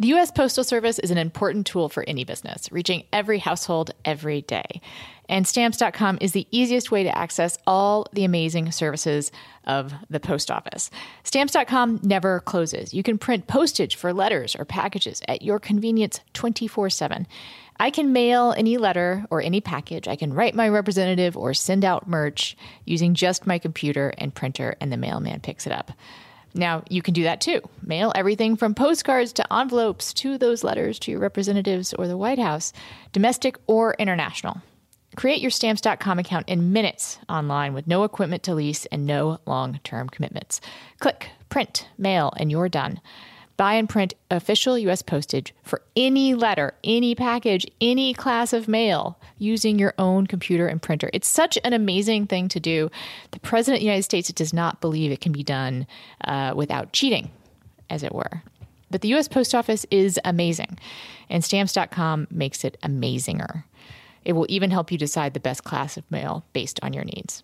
The U.S. Postal Service is an important tool for any business, reaching every household every day. And stamps.com is the easiest way to access all the amazing services of the post office. Stamps.com never closes. You can print postage for letters or packages at your convenience 24 7. I can mail any letter or any package. I can write my representative or send out merch using just my computer and printer, and the mailman picks it up. Now, you can do that too. Mail everything from postcards to envelopes to those letters to your representatives or the White House, domestic or international. Create your stamps.com account in minutes online with no equipment to lease and no long term commitments. Click, print, mail, and you're done. Buy and print official U.S. postage for any letter, any package, any class of mail using your own computer and printer. It's such an amazing thing to do. The President of the United States does not believe it can be done uh, without cheating, as it were. But the U.S. Post Office is amazing, and stamps.com makes it amazinger. It will even help you decide the best class of mail based on your needs.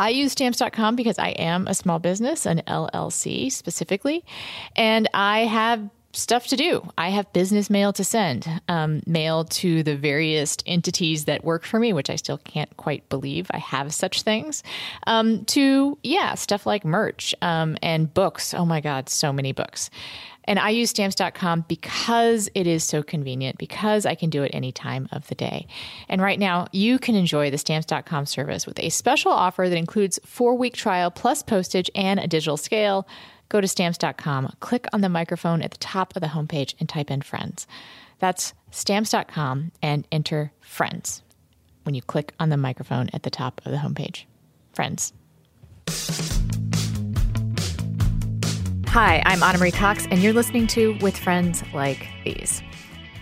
I use stamps.com because I am a small business, an LLC specifically, and I have stuff to do. I have business mail to send, um, mail to the various entities that work for me, which I still can't quite believe I have such things. Um, to, yeah, stuff like merch um, and books. Oh my God, so many books. And I use stamps.com because it is so convenient, because I can do it any time of the day. And right now, you can enjoy the stamps.com service with a special offer that includes four week trial plus postage and a digital scale. Go to stamps.com, click on the microphone at the top of the homepage, and type in friends. That's stamps.com and enter friends when you click on the microphone at the top of the homepage. Friends. Hi, I'm Ana Marie Cox, and you're listening to With Friends Like These.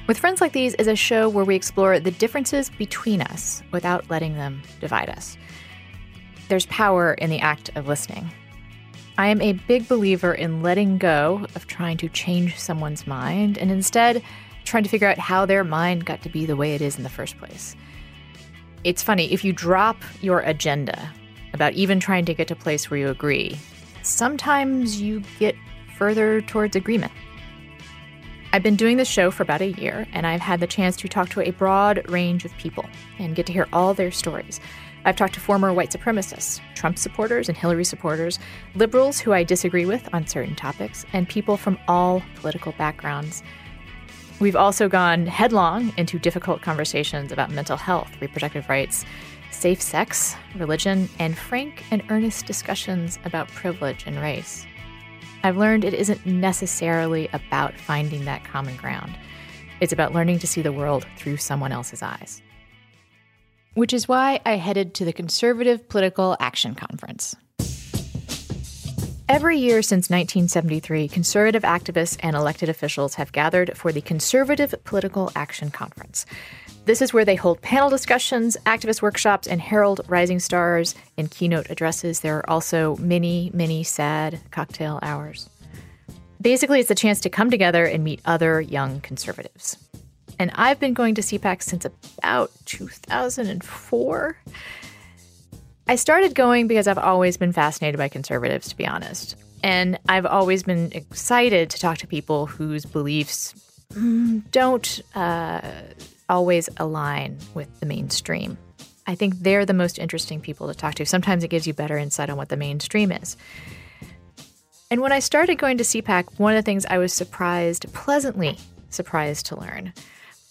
With Friends Like These is a show where we explore the differences between us without letting them divide us. There's power in the act of listening. I am a big believer in letting go of trying to change someone's mind and instead trying to figure out how their mind got to be the way it is in the first place. It's funny, if you drop your agenda about even trying to get to a place where you agree, sometimes you get further towards agreement. I've been doing this show for about a year, and I've had the chance to talk to a broad range of people and get to hear all their stories. I've talked to former white supremacists, Trump supporters and Hillary supporters, liberals who I disagree with on certain topics, and people from all political backgrounds. We've also gone headlong into difficult conversations about mental health, reproductive rights, safe sex, religion, and frank and earnest discussions about privilege and race. I've learned it isn't necessarily about finding that common ground. It's about learning to see the world through someone else's eyes. Which is why I headed to the Conservative Political Action Conference. Every year since 1973, conservative activists and elected officials have gathered for the Conservative Political Action Conference. This is where they hold panel discussions, activist workshops, and herald rising stars in keynote addresses. There are also many, many sad cocktail hours. Basically, it's a chance to come together and meet other young conservatives. And I've been going to CPAC since about 2004. I started going because I've always been fascinated by conservatives, to be honest. And I've always been excited to talk to people whose beliefs mm, don't uh, always align with the mainstream. I think they're the most interesting people to talk to. Sometimes it gives you better insight on what the mainstream is. And when I started going to CPAC, one of the things I was surprised, pleasantly surprised to learn,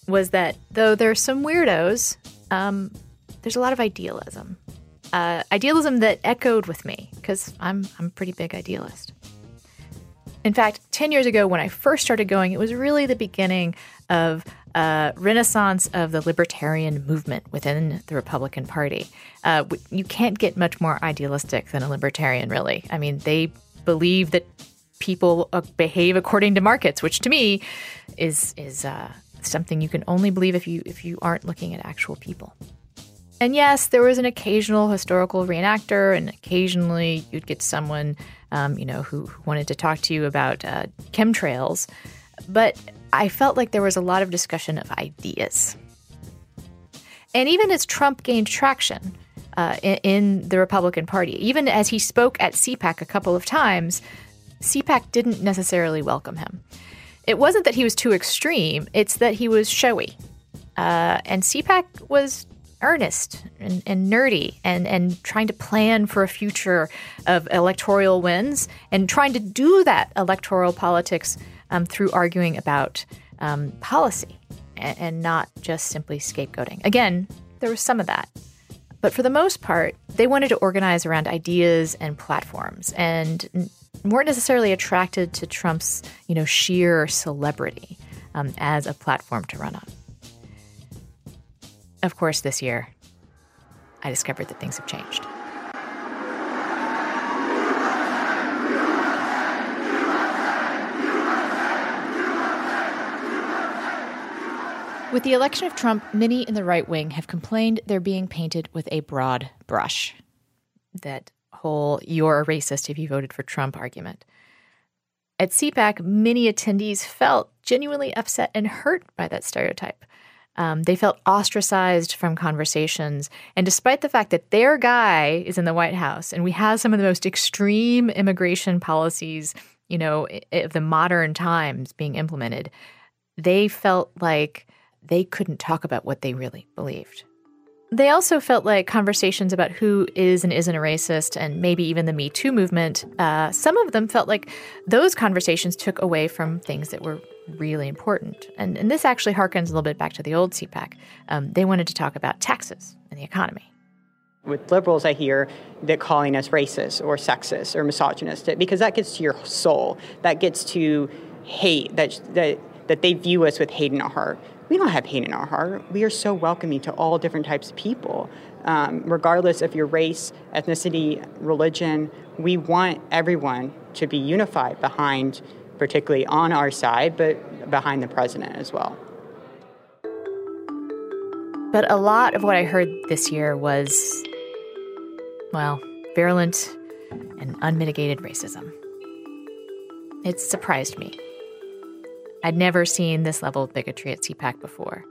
was that though there are some weirdos, um, there's a lot of idealism. Uh, idealism that echoed with me because I'm I'm a pretty big idealist. In fact, 10 years ago, when I first started going, it was really the beginning of a renaissance of the libertarian movement within the Republican Party. Uh, you can't get much more idealistic than a libertarian, really. I mean, they believe that people uh, behave according to markets, which to me is is uh, something you can only believe if you if you aren't looking at actual people. And yes, there was an occasional historical reenactor, and occasionally you'd get someone um, you know, who, wanted to talk to you about uh, chemtrails. But I felt like there was a lot of discussion of ideas. And even as Trump gained traction uh, in, in the Republican Party, even as he spoke at CPAC a couple of times, CPAC didn't necessarily welcome him. It wasn't that he was too extreme, it's that he was showy. Uh, and CPAC was earnest and, and, nerdy and, and trying to plan for a future of electoral wins and trying to do that electoral politics um, through arguing about um, policy and, and not just simply scapegoating. Again, there was some of that. But for the most part, they wanted to organize around ideas and platforms and weren't necessarily attracted to Trump's, you know, sheer celebrity um, as a platform to run on. Of course, this year, I discovered that things have changed. With the election of Trump, many in the right wing have complained they're being painted with a broad brush. That whole you're a racist if you voted for Trump argument. At CPAC, many attendees felt genuinely upset and hurt by that stereotype. Um, they felt ostracized from conversations. And despite the fact that their guy is in the White House and we have some of the most extreme immigration policies, you know, of the modern times being implemented, they felt like they couldn't talk about what they really believed. They also felt like conversations about who is and isn't a racist, and maybe even the Me Too movement, uh, some of them felt like those conversations took away from things that were really important. And, and this actually harkens a little bit back to the old CPAC. Um, they wanted to talk about taxes and the economy. With liberals, I hear that calling us racist or sexist or misogynistic because that gets to your soul. That gets to hate, that, that, that they view us with hate in our heart. We don't have hate in our heart. We are so welcoming to all different types of people. Um, regardless of your race, ethnicity, religion, we want everyone to be unified behind particularly on our side, but behind the president as well. But a lot of what I heard this year was, well, virulent and unmitigated racism. It surprised me. I'd never seen this level of bigotry at CPAC before.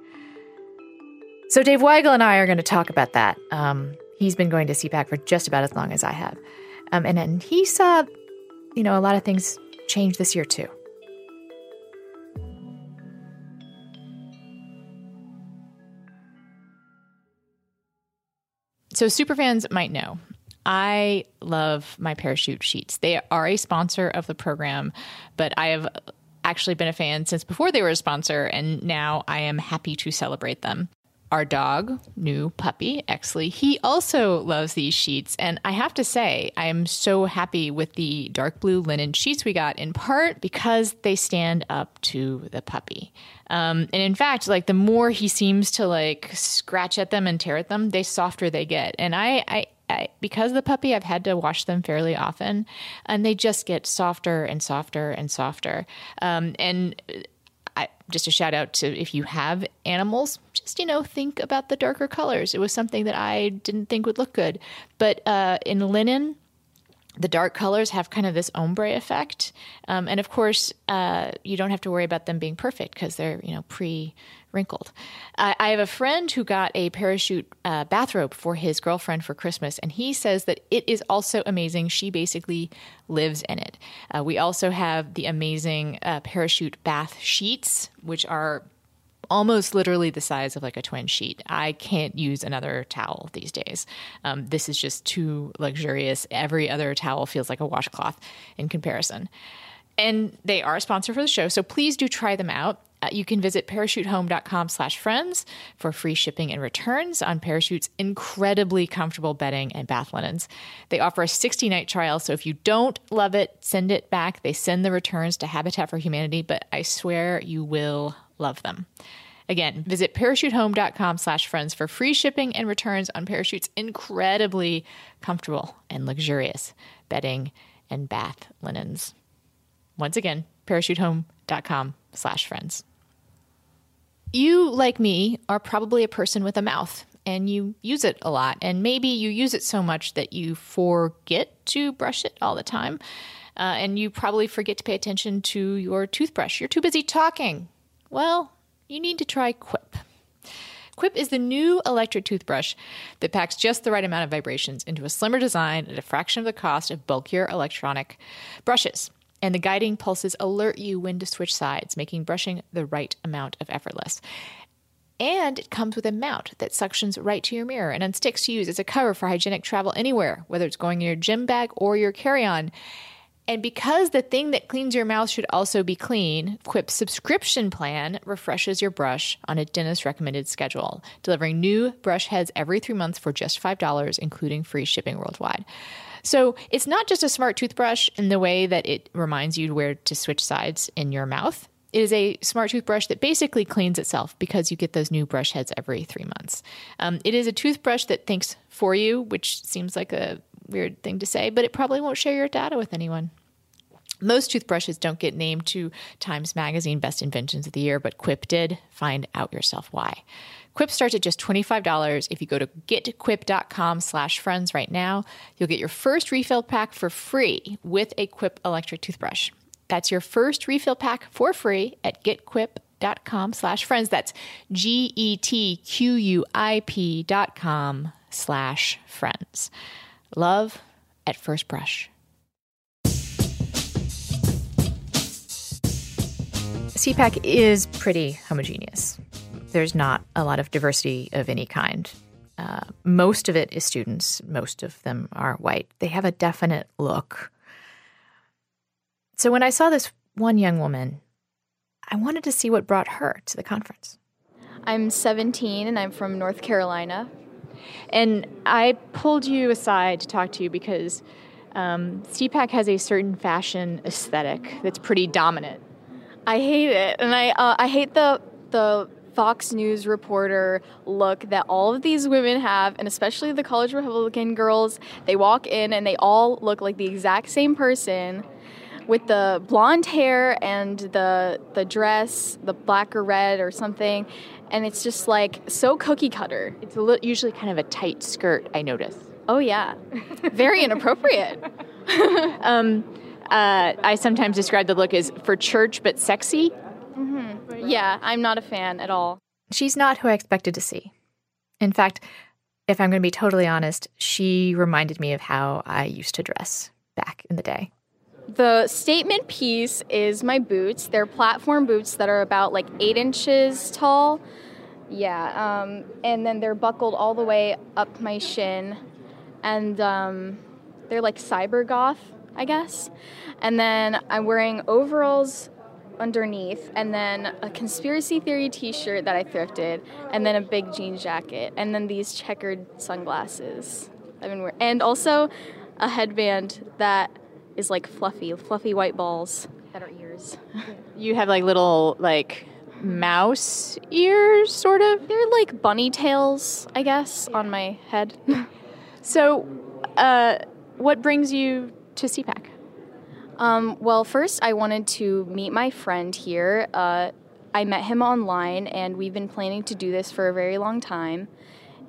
So, Dave Weigel and I are going to talk about that. Um, he's been going to CPAC for just about as long as I have. Um, and, and he saw, you know, a lot of things change this year too. So, superfans might know I love my parachute sheets. They are a sponsor of the program, but I have actually been a fan since before they were a sponsor, and now I am happy to celebrate them our dog, new puppy, Exley, he also loves these sheets. And I have to say, I am so happy with the dark blue linen sheets we got, in part because they stand up to the puppy. Um, and in fact, like the more he seems to like scratch at them and tear at them, the softer they get. And I, I, I, because the puppy, I've had to wash them fairly often, and they just get softer and softer and softer. Um, and I, just a shout out to if you have animals, just you know think about the darker colors. It was something that I didn't think would look good, but uh, in linen, the dark colors have kind of this ombre effect, um, and of course, uh, you don't have to worry about them being perfect because they're you know pre wrinkled. I, I have a friend who got a parachute uh, bathrobe for his girlfriend for Christmas, and he says that it is also amazing. She basically lives in it. Uh, we also have the amazing uh, parachute bath sheets, which are almost literally the size of like a twin sheet. I can't use another towel these days. Um, this is just too luxurious. Every other towel feels like a washcloth in comparison. And they are a sponsor for the show, so please do try them out. Uh, you can visit parachutehome.com slash friends for free shipping and returns on Parachute's incredibly comfortable bedding and bath linens. They offer a 60-night trial, so if you don't love it, send it back. They send the returns to Habitat for Humanity, but I swear you will love them. Again, visit parachutehome.com slash friends for free shipping and returns on Parachute's incredibly comfortable and luxurious bedding and bath linens. Once again, parachutehome.com slash friends. You, like me, are probably a person with a mouth and you use it a lot. And maybe you use it so much that you forget to brush it all the time. Uh, and you probably forget to pay attention to your toothbrush. You're too busy talking. Well, you need to try Quip. Quip is the new electric toothbrush that packs just the right amount of vibrations into a slimmer design at a fraction of the cost of bulkier electronic brushes and the guiding pulses alert you when to switch sides, making brushing the right amount of effortless. And it comes with a mount that suctions right to your mirror and unsticks to use as a cover for hygienic travel anywhere, whether it's going in your gym bag or your carry on. And because the thing that cleans your mouth should also be clean, Quip's subscription plan refreshes your brush on a dentist recommended schedule, delivering new brush heads every three months for just $5, including free shipping worldwide. So it's not just a smart toothbrush in the way that it reminds you where to switch sides in your mouth. It is a smart toothbrush that basically cleans itself because you get those new brush heads every three months. Um, it is a toothbrush that thinks for you, which seems like a weird thing to say, but it probably won't share your data with anyone. Most toothbrushes don't get named to Times Magazine Best Inventions of the Year, but Quip did. Find out yourself why. Quip starts at just $25. If you go to getquip.com slash friends right now, you'll get your first refill pack for free with a Quip electric toothbrush. That's your first refill pack for free at getquip.com slash friends. That's G-E-T-Q-U-I-P dot com slash friends. Love at first brush. CPAC is pretty homogeneous there's not a lot of diversity of any kind. Uh, most of it is students, most of them are white. They have a definite look. So when I saw this one young woman, I wanted to see what brought her to the conference. I'm 17 and I'm from North Carolina. And I pulled you aside to talk to you because um, CPAC has a certain fashion aesthetic that's pretty dominant. I hate it, and I uh, I hate the the Fox News reporter look that all of these women have, and especially the college Republican girls. They walk in and they all look like the exact same person with the blonde hair and the the dress, the black or red or something, and it's just like so cookie cutter. It's li- usually kind of a tight skirt. I notice. Oh yeah, very inappropriate. um, uh, I sometimes describe the look as for church but sexy. Mm-hmm. Yeah, I'm not a fan at all. She's not who I expected to see. In fact, if I'm going to be totally honest, she reminded me of how I used to dress back in the day. The statement piece is my boots. They're platform boots that are about like eight inches tall. Yeah, um, and then they're buckled all the way up my shin, and um, they're like cyber goth, I guess. And then I'm wearing overalls underneath, and then a conspiracy theory T-shirt that I thrifted, and then a big jean jacket, and then these checkered sunglasses I've been wearing, and also a headband that is like fluffy, fluffy white balls that are ears. you have like little like mouse ears, sort of. They're like bunny tails, I guess, on my head. so, uh, what brings you to CPAC? Um, well, first, I wanted to meet my friend here. Uh, I met him online, and we've been planning to do this for a very long time.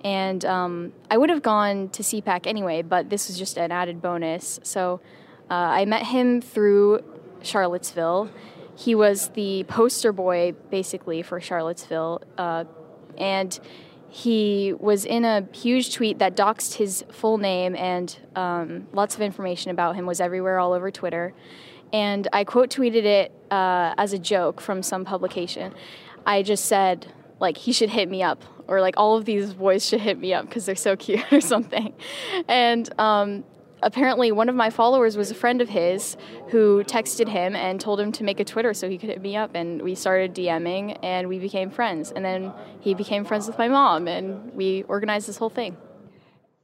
And um, I would have gone to CPAC anyway, but this was just an added bonus. So uh, I met him through Charlottesville. He was the poster boy, basically, for Charlottesville. Uh, and he was in a huge tweet that doxed his full name and um, lots of information about him was everywhere all over Twitter. And I quote tweeted it uh, as a joke from some publication. I just said, like, he should hit me up, or like, all of these boys should hit me up because they're so cute, or something. And um, apparently, one of my followers was a friend of his who texted him and told him to make a Twitter so he could hit me up. And we started DMing and we became friends. And then he became friends with my mom, and we organized this whole thing.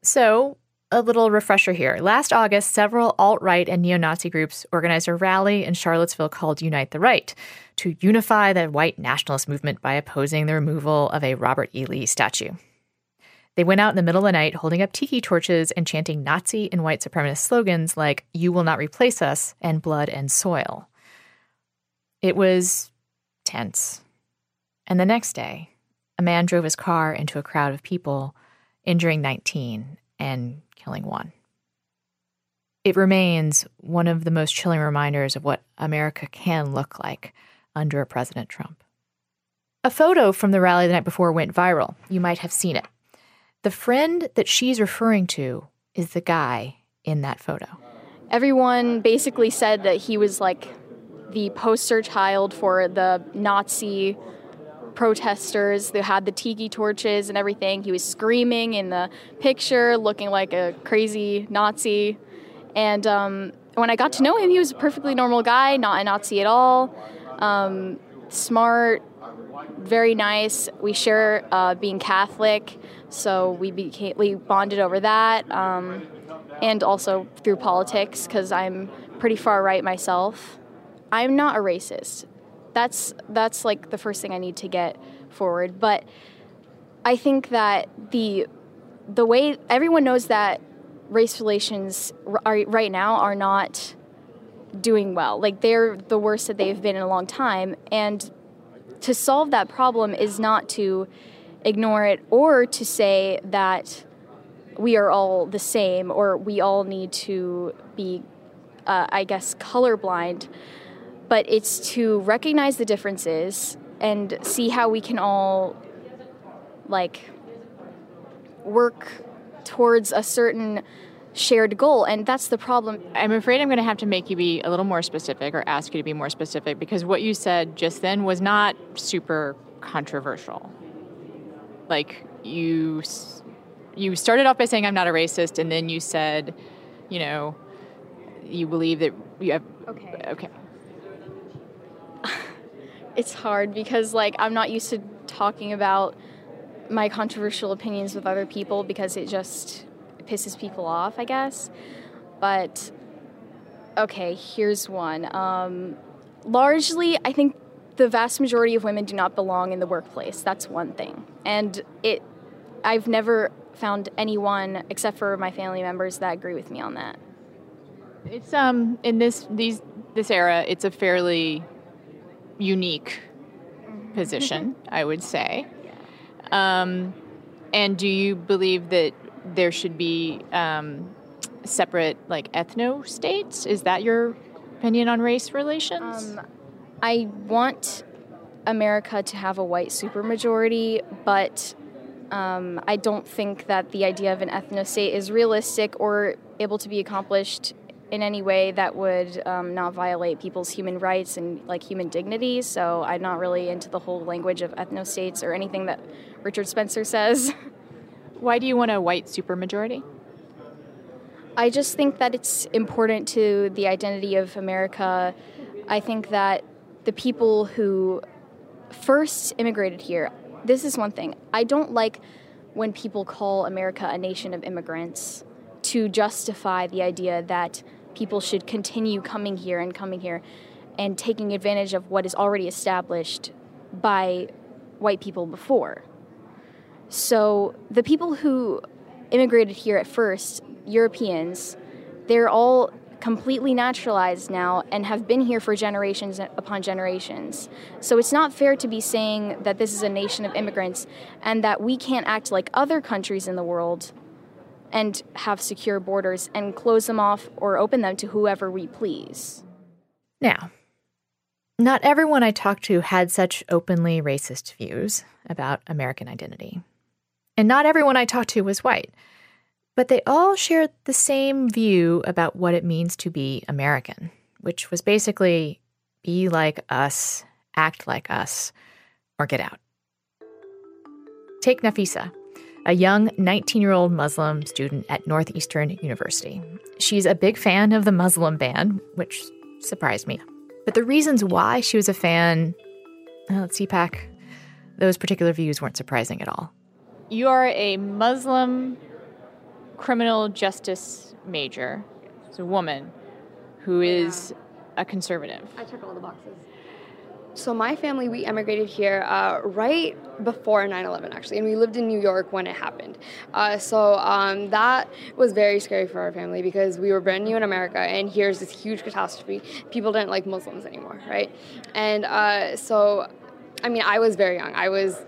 So, a little refresher here. Last August, several alt right and neo Nazi groups organized a rally in Charlottesville called Unite the Right to unify the white nationalist movement by opposing the removal of a Robert E. Lee statue. They went out in the middle of the night holding up tiki torches and chanting Nazi and white supremacist slogans like, You will not replace us, and blood and soil. It was tense. And the next day, a man drove his car into a crowd of people, injuring 19 and killing one. It remains one of the most chilling reminders of what America can look like under President Trump. A photo from the rally the night before went viral. You might have seen it. The friend that she's referring to is the guy in that photo. Everyone basically said that he was like the poster child for the Nazi protesters that had the tiki torches and everything. He was screaming in the picture, looking like a crazy Nazi. And um, when I got to know him, he was a perfectly normal guy, not a Nazi at all. Um, smart, very nice. We share uh, being Catholic, so we became we bonded over that, um, and also through politics because I'm pretty far right myself. I'm not a racist that's that's like the first thing I need to get forward. But I think that the the way everyone knows that race relations are, right now are not doing well. Like they're the worst that they've been in a long time, and to solve that problem is not to ignore it or to say that we are all the same or we all need to be, uh, I guess, colorblind but it's to recognize the differences and see how we can all like work towards a certain shared goal and that's the problem. I'm afraid i'm going to have to make you be a little more specific or ask you to be more specific because what you said just then was not super controversial. Like you you started off by saying i'm not a racist and then you said you know you believe that you have okay. Okay. It's hard because like I'm not used to talking about my controversial opinions with other people because it just pisses people off, I guess. But okay, here's one. Um, largely, I think the vast majority of women do not belong in the workplace. That's one thing, and it. I've never found anyone except for my family members that agree with me on that. It's um in this these this era, it's a fairly unique position, I would say. Um, and do you believe that there should be um, separate, like, ethno states? Is that your opinion on race relations? Um, I want America to have a white supermajority, but um, I don't think that the idea of an ethno state is realistic or able to be accomplished in any way that would um, not violate people's human rights and like human dignity. So I'm not really into the whole language of ethno states or anything that Richard Spencer says. Why do you want a white supermajority? I just think that it's important to the identity of America. I think that the people who first immigrated here, this is one thing. I don't like when people call America a nation of immigrants to justify the idea that people should continue coming here and coming here and taking advantage of what is already established by white people before. So the people who immigrated here at first, Europeans, they're all completely naturalized now and have been here for generations upon generations. So it's not fair to be saying that this is a nation of immigrants and that we can't act like other countries in the world and have secure borders and close them off or open them to whoever we please. Now, not everyone I talked to had such openly racist views about American identity. And not everyone I talked to was white. But they all shared the same view about what it means to be American, which was basically be like us, act like us, or get out. Take Nafisa, a young 19 year old Muslim student at Northeastern University. She's a big fan of the Muslim ban, which surprised me. But the reasons why she was a fan, well, at CPAC, those particular views weren't surprising at all. You are a Muslim criminal justice major. It's a woman who is a conservative. I check all the boxes. So my family, we emigrated here uh, right before 9/11, actually, and we lived in New York when it happened. Uh, so um, that was very scary for our family because we were brand new in America, and here's this huge catastrophe. People didn't like Muslims anymore, right? And uh, so, I mean, I was very young. I was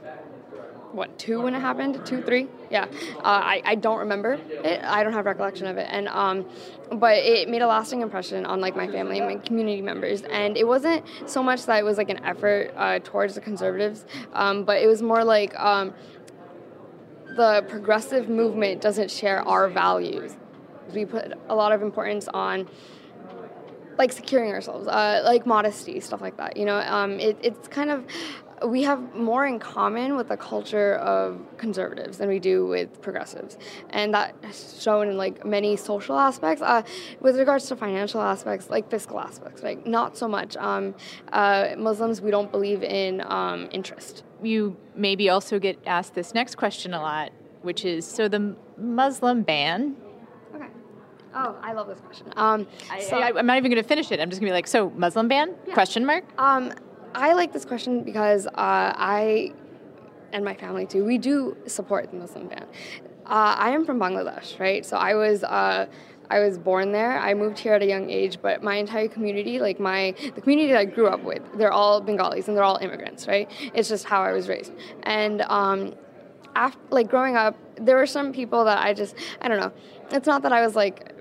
what two when it happened? Two three? Yeah. Uh, I, I don't remember it. I don't have recollection of it. And um but it made a lasting impression on like my family and my community members. And it wasn't so much that it was like an effort uh, towards the conservatives um, but it was more like um, the progressive movement doesn't share our values. We put a lot of importance on like securing ourselves, uh, like modesty, stuff like that. You know, um, it, it's kind of we have more in common with the culture of conservatives than we do with progressives, and that is shown in like many social aspects. Uh, with regards to financial aspects, like fiscal aspects, like not so much. Um, uh, Muslims, we don't believe in um, interest. You maybe also get asked this next question a lot, which is so the Muslim ban. Okay. Oh, I love this question. Um, so, I, am not even going to finish it. I'm just going to be like, so Muslim ban? Yeah. Question mark. Um, I like this question because uh, I and my family too, we do support the Muslim ban. Uh, I am from Bangladesh, right? So I was. Uh, I was born there. I moved here at a young age, but my entire community, like my the community that I grew up with, they're all Bengalis and they're all immigrants, right? It's just how I was raised. And um, after, like growing up, there were some people that I just I don't know. It's not that I was like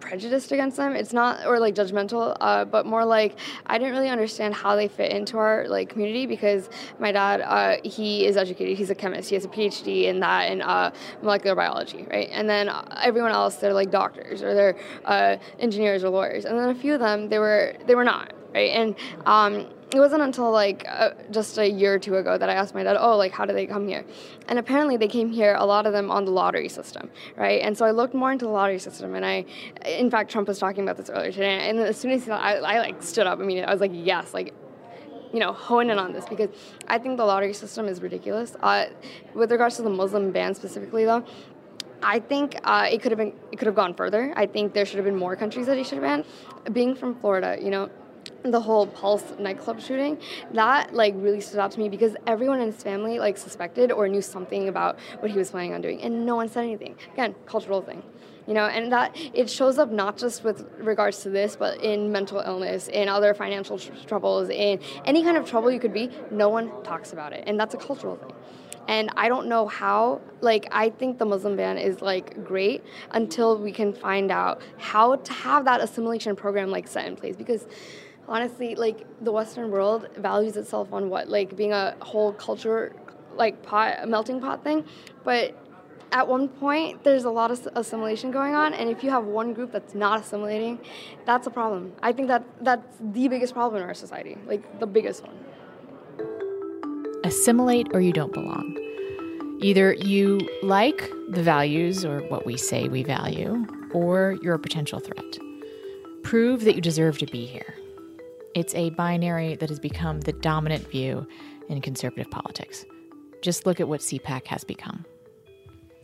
prejudiced against them. It's not or like judgmental, uh, but more like I didn't really understand how they fit into our like community because my dad uh, he is educated. He's a chemist. He has a PhD in that in uh, molecular biology, right? And then everyone else they're like doctors or they're uh, engineers or lawyers. And then a few of them they were they were not, right? And um, it wasn't until like uh, just a year or two ago that I asked my dad, oh, like how did they come here? And apparently they came here, a lot of them on the lottery system, right? And so I looked more into the lottery system, and I, in fact, Trump was talking about this earlier today. And as soon as he, I, I like stood up I mean, I was like, yes, like you know, hone in on this because I think the lottery system is ridiculous. Uh, with regards to the Muslim ban specifically, though, I think uh, it could have been it could have gone further. I think there should have been more countries that he should have banned. Being from Florida, you know, the whole Pulse nightclub shooting, that like really stood out to me because everyone in his family like suspected or knew something about what he was planning on doing, and no one said anything. Again, cultural thing, you know, and that it shows up not just with regards to this, but in mental illness, in other financial tr- troubles, in any kind of trouble you could be. No one talks about it, and that's a cultural thing and I don't know how. Like, I think the Muslim ban is like great until we can find out how to have that assimilation program like set in place because honestly, like the Western world values itself on what, like being a whole culture, like pot, a melting pot thing. But at one point, there's a lot of assimilation going on, and if you have one group that's not assimilating, that's a problem. I think that that's the biggest problem in our society, like the biggest one. Assimilate or you don't belong. Either you like the values or what we say we value, or you're a potential threat. Prove that you deserve to be here. It's a binary that has become the dominant view in conservative politics. Just look at what CPAC has become.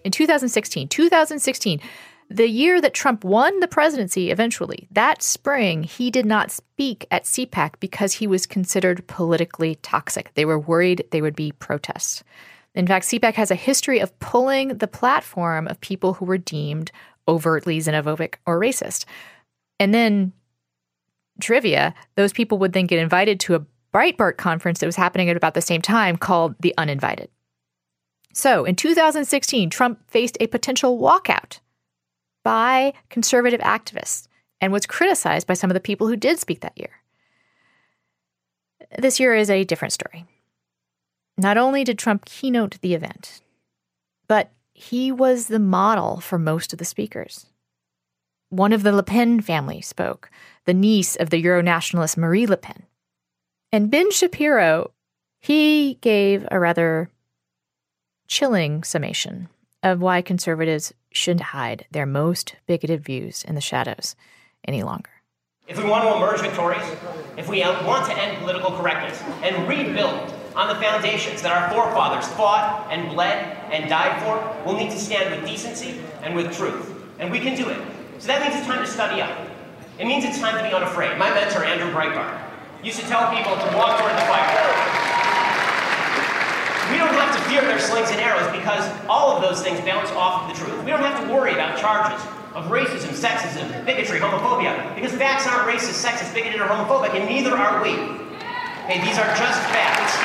In 2016, 2016, the year that Trump won the presidency eventually, that spring, he did not speak at CPAC because he was considered politically toxic. They were worried there would be protests. In fact, CPAC has a history of pulling the platform of people who were deemed overtly xenophobic or racist. And then trivia, those people would then get invited to a Breitbart conference that was happening at about the same time called The Uninvited. So in 2016, Trump faced a potential walkout by conservative activists and was criticized by some of the people who did speak that year. This year is a different story. Not only did Trump keynote the event, but he was the model for most of the speakers. One of the Le Pen family spoke, the niece of the Euro nationalist Marine Le Pen. And Ben Shapiro He gave a rather chilling summation of why conservatives shouldn't hide their most bigoted views in the shadows any longer. If we want to emerge victorious, if we want to end political correctness and rebuild on the foundations that our forefathers fought and bled and died for, we'll need to stand with decency and with truth. And we can do it. So that means it's time to study up. It means it's time to be unafraid. My mentor, Andrew Breitbart, used to tell people to walk toward the fire. We don't have to fear their slings and arrows because all of those things bounce off of the truth. We don't have to worry about charges of racism, sexism, bigotry, homophobia, because facts aren't racist, sexist, bigoted, or homophobic, and neither are we. Okay, these are just facts.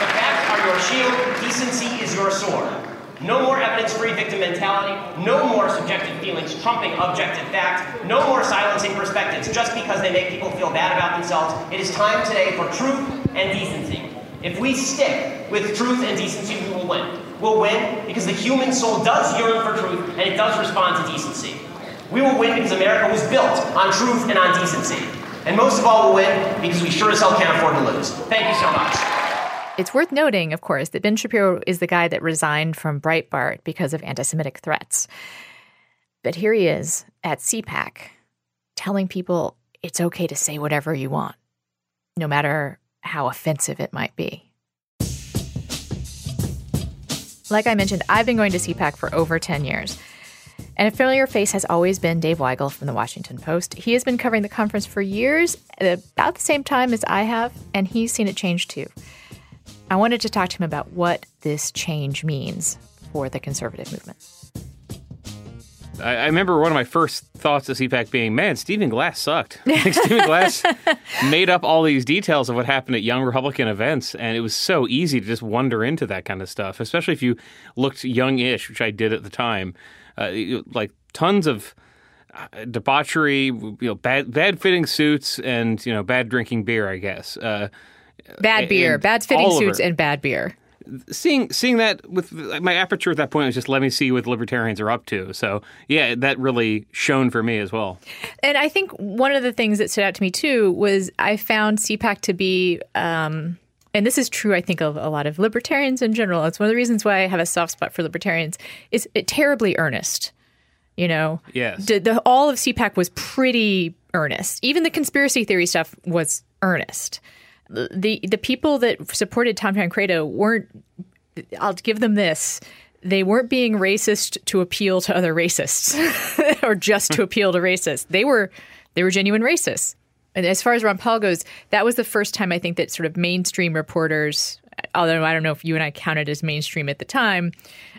The facts are your shield, decency is your sword. No more evidence-free victim mentality, no more subjective feelings trumping objective facts. no more silencing perspectives just because they make people feel bad about themselves. It is time today for truth and decency. If we stick with truth and decency, we will win. We'll win because the human soul does yearn for truth and it does respond to decency. We will win because America was built on truth and on decency. And most of all, we'll win because we sure as hell can't afford to lose. Thank you so much. It's worth noting, of course, that Ben Shapiro is the guy that resigned from Breitbart because of anti Semitic threats. But here he is at CPAC telling people it's okay to say whatever you want, no matter how offensive it might be. Like I mentioned, I've been going to CPAC for over 10 years. And a familiar face has always been Dave Weigel from the Washington Post. He has been covering the conference for years, about the same time as I have, and he's seen it change too. I wanted to talk to him about what this change means for the conservative movement. I, I remember one of my first thoughts of CPAC being, man, Stephen Glass sucked. Like, Stephen Glass made up all these details of what happened at young Republican events, and it was so easy to just wander into that kind of stuff, especially if you looked young-ish, which I did at the time. Uh, like tons of uh, debauchery, you know, bad bad fitting suits, and you know, bad drinking beer. I guess. Uh, Bad beer, bad fitting suits, and bad beer. Seeing seeing that with my aperture at that point was just let me see what libertarians are up to. So yeah, that really shone for me as well. And I think one of the things that stood out to me too was I found CPAC to be. Um, and this is true, I think, of a lot of libertarians in general. It's one of the reasons why I have a soft spot for libertarians. Is it terribly earnest? You know, yes. The, the, all of CPAC was pretty earnest. Even the conspiracy theory stuff was earnest the the people that supported Tom Tancredo weren't. I'll give them this. They weren't being racist to appeal to other racists or just to appeal to racists. They were they were genuine racists. And as far as Ron Paul goes, that was the first time I think that sort of mainstream reporters, although I don't know if you and I counted as mainstream at the time.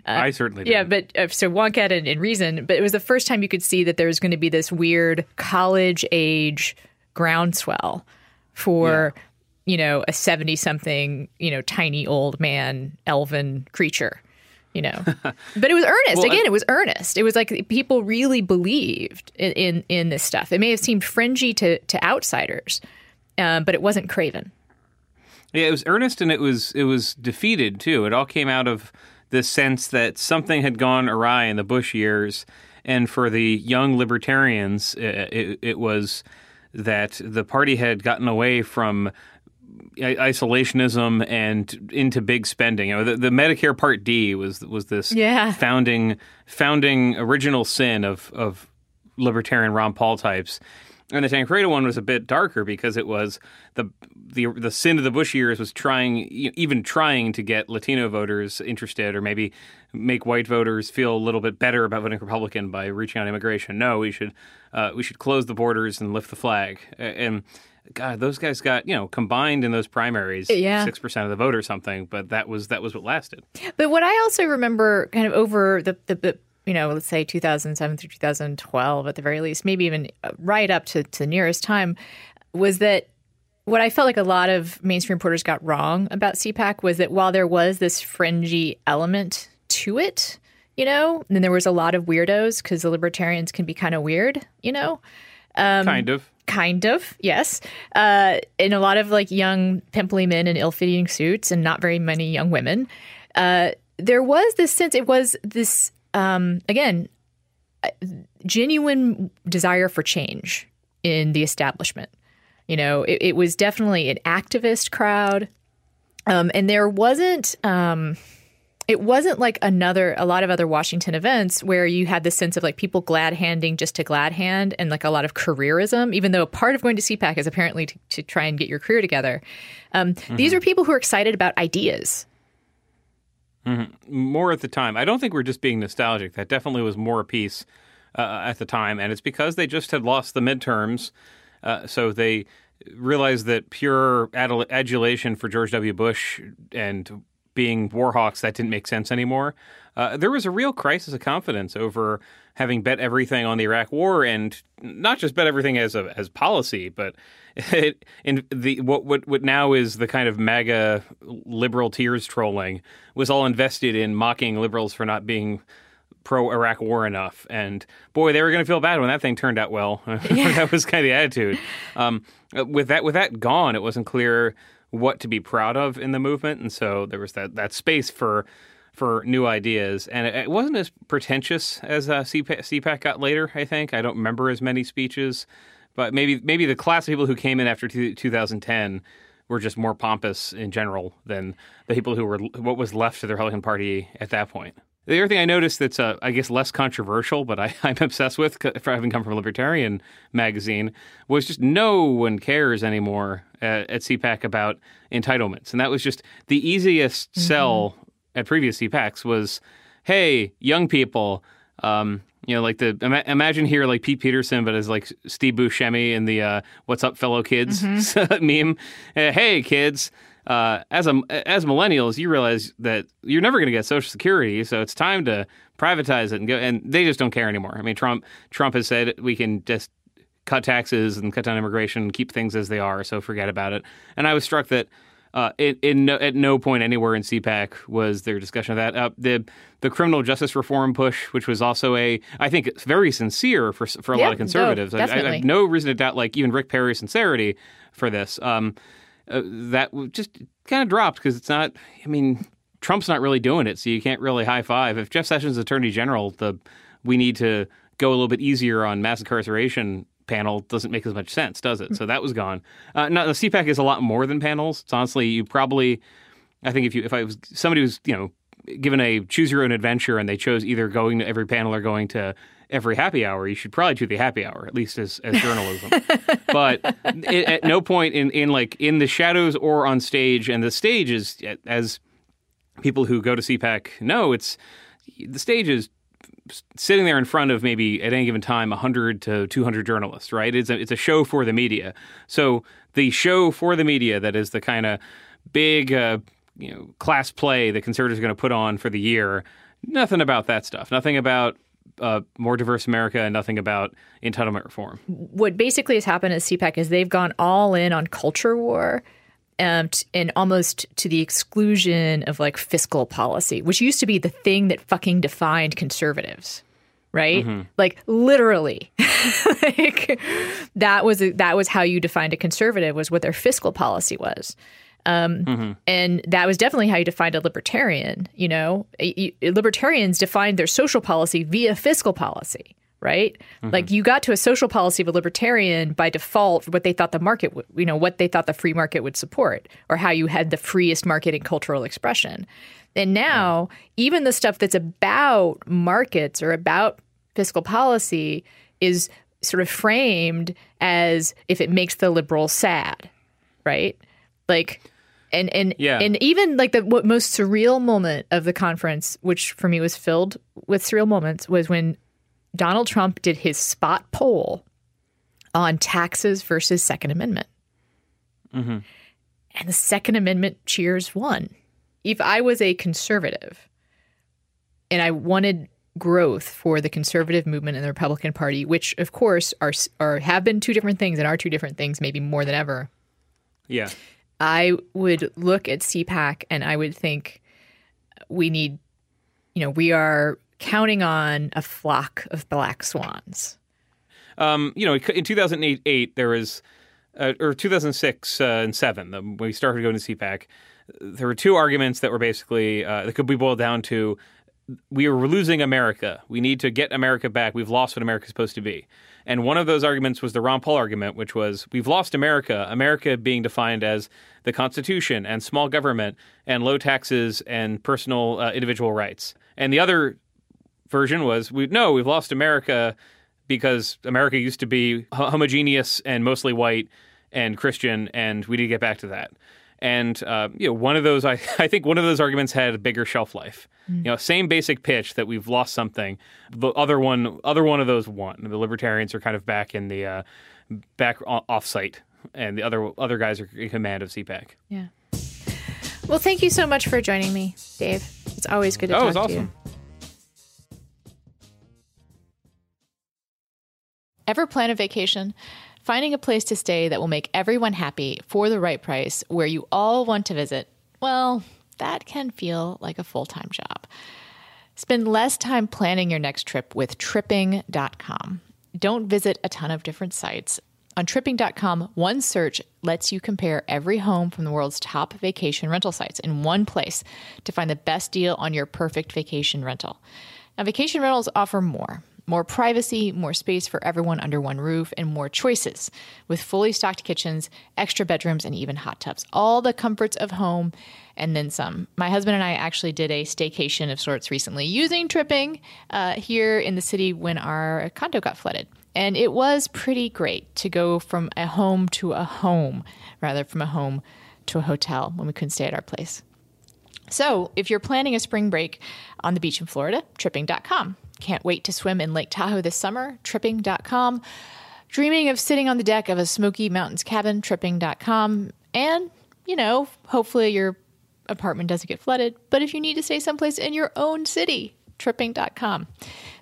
Uh, I certainly did. Yeah, but uh, so Wonkette and, and Reason, but it was the first time you could see that there was going to be this weird college age groundswell for yeah you know, a 70 something, you know, tiny old man, elven creature, you know. but it was earnest. well, Again, it was earnest. It was like people really believed in, in, in this stuff. It may have seemed fringy to, to outsiders, um, but it wasn't craven. Yeah, it was earnest and it was it was defeated too. It all came out of the sense that something had gone awry in the Bush years, and for the young libertarians, it, it, it was that the party had gotten away from isolationism and into big spending. You know, the, the, Medicare Part D was was this yeah. founding founding original sin of of libertarian Ron Paul types. And the Tancredo one was a bit darker because it was the the the sin of the Bush years was trying even trying to get Latino voters interested or maybe make white voters feel a little bit better about voting Republican by reaching out immigration. No, we should uh, we should close the borders and lift the flag. And God, those guys got you know combined in those primaries, yeah, six percent of the vote or something. But that was that was what lasted. But what I also remember, kind of over the the, the you know, let's say 2007 through 2012 at the very least, maybe even uh, right up to, to the nearest time, was that what I felt like a lot of mainstream reporters got wrong about CPAC was that while there was this fringy element to it, you know, and there was a lot of weirdos because the libertarians can be kind of weird, you know. Um, kind of. Kind of, yes. Uh, and a lot of like young, pimply men in ill fitting suits and not very many young women. Uh, there was this sense, it was this, um, again, genuine desire for change in the establishment. You know, it, it was definitely an activist crowd. Um, and there wasn't um, it wasn't like another a lot of other Washington events where you had this sense of like people glad handing just to glad hand and like a lot of careerism, even though a part of going to CPAC is apparently to, to try and get your career together. Um, mm-hmm. These are people who are excited about ideas. Mm-hmm. More at the time. I don't think we're just being nostalgic. That definitely was more a piece uh, at the time, and it's because they just had lost the midterms, uh, so they realized that pure adulation for George W. Bush and being Warhawks, that didn't make sense anymore. Uh, there was a real crisis of confidence over having bet everything on the Iraq War, and not just bet everything as a as policy, but it, in the what, what what now is the kind of MAGA liberal tears trolling was all invested in mocking liberals for not being pro Iraq war enough. And boy, they were going to feel bad when that thing turned out well. Yeah. that was kind of the attitude. Um, with that with that gone, it wasn't clear what to be proud of in the movement, and so there was that that space for for new ideas. And it, it wasn't as pretentious as uh, CPAC, CPAC got later. I think I don't remember as many speeches, but maybe maybe the class of people who came in after two, 2010 were just more pompous in general than the people who were what was left of the Republican Party at that point. The other thing I noticed that's, uh, I guess, less controversial, but I, am obsessed with for having come from a libertarian magazine, was just no one cares anymore at, at CPAC about entitlements. And that was just the easiest mm-hmm. sell at previous CPACs was, hey, young people, um, you know, like the ima- imagine here like Pete Peterson, but as like Steve Buscemi in the uh, "What's Up, Fellow Kids" mm-hmm. meme. Hey, kids, uh, as a as millennials, you realize that you're never going to get Social Security, so it's time to privatize it and go. And they just don't care anymore. I mean, Trump Trump has said we can just cut taxes and cut down immigration, and keep things as they are. So forget about it. And I was struck that. Uh, it, in no, at no point anywhere in CPAC was there discussion of that. Uh, the the criminal justice reform push, which was also a, I think, very sincere for for a lot of conservatives. No, I, I, have no reason to doubt, like even Rick Perry's sincerity for this. Um, uh, that just kind of dropped because it's not. I mean, Trump's not really doing it, so you can't really high five. If Jeff Sessions is Attorney General, the we need to go a little bit easier on mass incarceration panel doesn't make as much sense, does it? So that was gone. Uh, now, the CPAC is a lot more than panels. It's honestly, you probably, I think if you if I was somebody who's you know given a choose your own adventure and they chose either going to every panel or going to every happy hour, you should probably do the happy hour, at least as, as journalism. but it, at no point in, in like in the shadows or on stage, and the stage is as people who go to CPAC know, it's the stage is sitting there in front of maybe at any given time 100 to 200 journalists, right? It's a, it's a show for the media. So the show for the media that is the kind of big, uh, you know, class play the conservatives are going to put on for the year. Nothing about that stuff. Nothing about uh, more diverse America and nothing about entitlement reform. What basically has happened at CPAC is they've gone all in on culture war. Um, t- and almost to the exclusion of like fiscal policy, which used to be the thing that fucking defined conservatives, right? Mm-hmm. Like literally, like that was that was how you defined a conservative was what their fiscal policy was. Um, mm-hmm. And that was definitely how you defined a libertarian. You know, libertarians defined their social policy via fiscal policy, right? Mm-hmm. Like you got to a social policy of a libertarian by default, what they thought the market would, you know, what they thought the free market would support, or how you had the freest market in cultural expression. And now, even the stuff that's about markets or about fiscal policy is sort of framed as if it makes the liberal sad, right? Like and and yeah. and even like the what most surreal moment of the conference, which for me was filled with surreal moments, was when Donald Trump did his spot poll on taxes versus Second Amendment, mm-hmm. and the Second Amendment cheers won. If I was a conservative and I wanted growth for the conservative movement and the Republican Party, which of course are are have been two different things and are two different things, maybe more than ever. Yeah. I would look at CPAC and I would think we need, you know, we are counting on a flock of black swans. Um, you know, in 2008, eight, there was, uh, or 2006 uh, and seven, when we started going to CPAC, there were two arguments that were basically uh, that could be boiled down to we are losing America. We need to get America back. We've lost what America's supposed to be. And one of those arguments was the Ron Paul argument, which was we've lost America, America being defined as the Constitution and small government and low taxes and personal uh, individual rights. And the other version was we no, we've lost America because America used to be homogeneous and mostly white and Christian, and we need to get back to that. And uh, you know, one of those, I, I think one of those arguments had a bigger shelf life. Mm. You know, same basic pitch that we've lost something. The other one, other one of those won. The libertarians are kind of back in the uh, back off site, and the other other guys are in command of CPAC. Yeah. Well, thank you so much for joining me, Dave. It's always good to oh, talk awesome. to you. Ever plan a vacation? Finding a place to stay that will make everyone happy for the right price, where you all want to visit, well, that can feel like a full time job. Spend less time planning your next trip with tripping.com. Don't visit a ton of different sites. On tripping.com, one search lets you compare every home from the world's top vacation rental sites in one place to find the best deal on your perfect vacation rental. Now, vacation rentals offer more more privacy, more space for everyone under one roof, and more choices with fully stocked kitchens, extra bedrooms, and even hot tubs. All the comforts of home and then some. My husband and I actually did a staycation of sorts recently using Tripping uh, here in the city when our condo got flooded. And it was pretty great to go from a home to a home rather from a home to a hotel when we couldn't stay at our place. So, if you're planning a spring break on the beach in Florida, tripping.com. Can't wait to swim in Lake Tahoe this summer, tripping.com. Dreaming of sitting on the deck of a Smoky Mountains cabin, tripping.com. And, you know, hopefully your apartment doesn't get flooded. But if you need to stay someplace in your own city, tripping.com.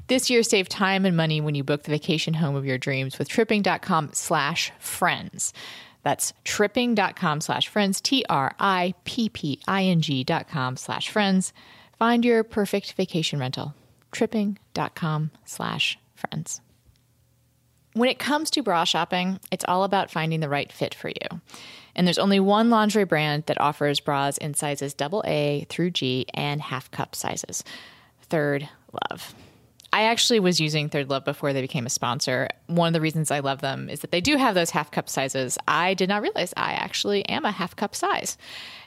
This year, save time and money when you book the vacation home of your dreams with tripping.com slash friends. That's tripping.com slash friends, T R I P P I N G dot com slash friends. Find your perfect vacation rental tripping.com slash friends. When it comes to bra shopping, it's all about finding the right fit for you. And there's only one lingerie brand that offers bras in sizes AA through G and half cup sizes. Third Love. I actually was using Third Love before they became a sponsor. One of the reasons I love them is that they do have those half cup sizes. I did not realize I actually am a half cup size.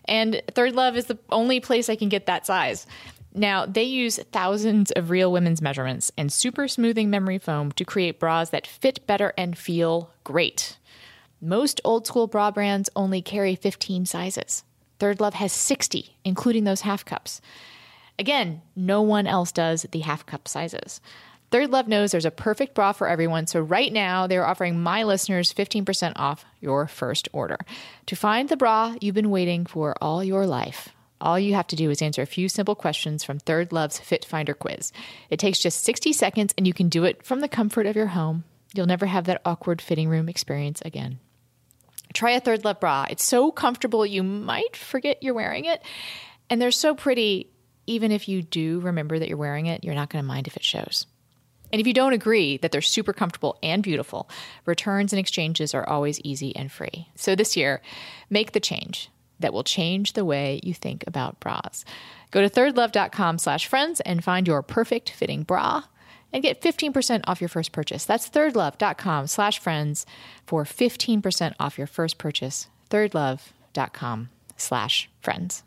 And Third Love is the only place I can get that size. Now, they use thousands of real women's measurements and super smoothing memory foam to create bras that fit better and feel great. Most old school bra brands only carry 15 sizes. Third Love has 60, including those half cups. Again, no one else does the half cup sizes. Third Love knows there's a perfect bra for everyone, so right now they're offering my listeners 15% off your first order. To find the bra you've been waiting for all your life, all you have to do is answer a few simple questions from Third Love's Fit Finder quiz. It takes just 60 seconds and you can do it from the comfort of your home. You'll never have that awkward fitting room experience again. Try a Third Love bra. It's so comfortable you might forget you're wearing it. And they're so pretty, even if you do remember that you're wearing it, you're not going to mind if it shows. And if you don't agree that they're super comfortable and beautiful, returns and exchanges are always easy and free. So this year, make the change that will change the way you think about bras. Go to thirdlove.com slash friends and find your perfect fitting bra and get 15% off your first purchase. That's thirdlove.com slash friends for 15% off your first purchase. thirdlove.com slash friends.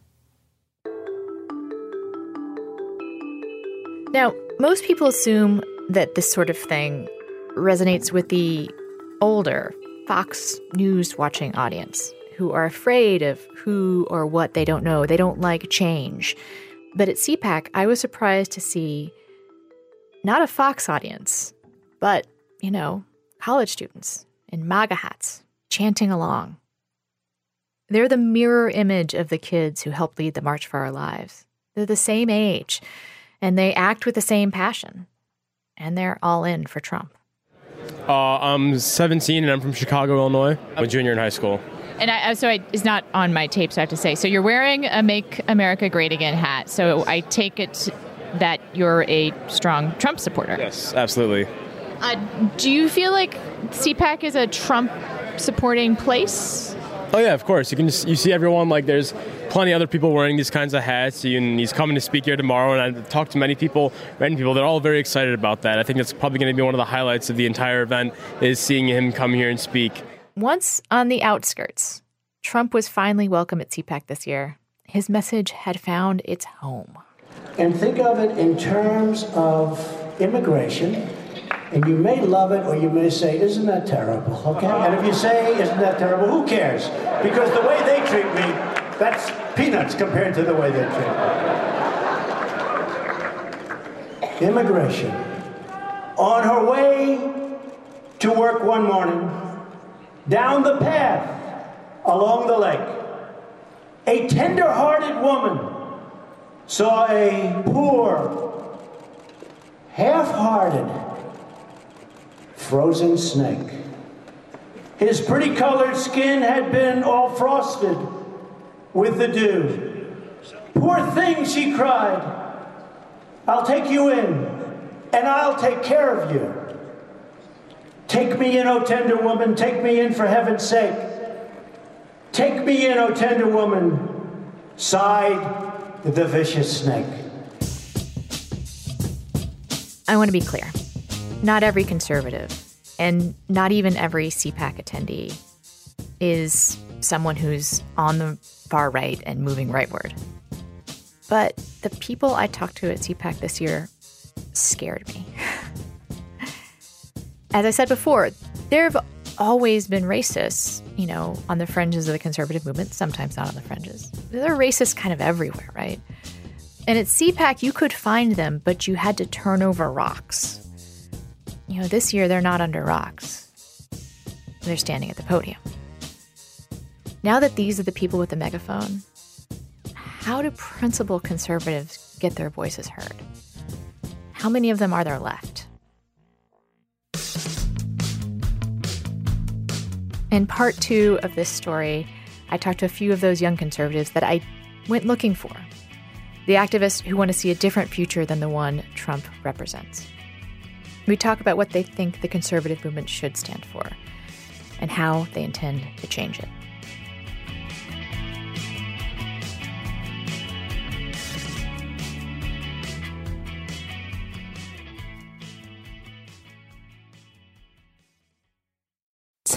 Now, most people assume that this sort of thing resonates with the older Fox News watching audience who are afraid of who or what they don't know. They don't like change. But at CPAC, I was surprised to see not a Fox audience, but, you know, college students in MAGA hats chanting along. They're the mirror image of the kids who helped lead the March for Our Lives. They're the same age, and they act with the same passion, and they're all in for Trump. Uh, I'm 17 and I'm from Chicago, Illinois. I'm a junior in high school. And I, so I, it's not on my tape, so I have to say. So you're wearing a "Make America Great Again" hat. So I take it that you're a strong Trump supporter. Yes, absolutely. Uh, do you feel like CPAC is a Trump supporting place? Oh yeah, of course. You can just, you see everyone like there's plenty of other people wearing these kinds of hats, and he's coming to speak here tomorrow. And I've talked to many people, many people, they're all very excited about that. I think that's probably going to be one of the highlights of the entire event is seeing him come here and speak. Once on the outskirts, Trump was finally welcome at CPAC this year. His message had found its home. And think of it in terms of immigration and you may love it or you may say, Isn't that terrible? Okay? And if you say, Isn't that terrible? Who cares? Because the way they treat me, that's peanuts compared to the way they treat me. Immigration. On her way to work one morning, down the path along the lake, a tender hearted woman saw a poor, half hearted, frozen snake. His pretty colored skin had been all frosted with the dew. Poor thing, she cried. I'll take you in, and I'll take care of you. Take me in, O tender woman, take me in for heaven's sake. Take me in, O tender woman, sighed the vicious snake. I want to be clear. Not every conservative, and not even every CPAC attendee, is someone who's on the far right and moving rightward. But the people I talked to at CPAC this year scared me. As I said before, there have always been racists, you know, on the fringes of the conservative movement, sometimes not on the fringes. There are racists kind of everywhere, right? And at CPAC, you could find them, but you had to turn over rocks you know, this year they're not under rocks. They're standing at the podium. Now that these are the people with the megaphone, how do principled conservatives get their voices heard? How many of them are there left? In part two of this story, I talked to a few of those young conservatives that I went looking for the activists who want to see a different future than the one Trump represents. We talk about what they think the conservative movement should stand for and how they intend to change it.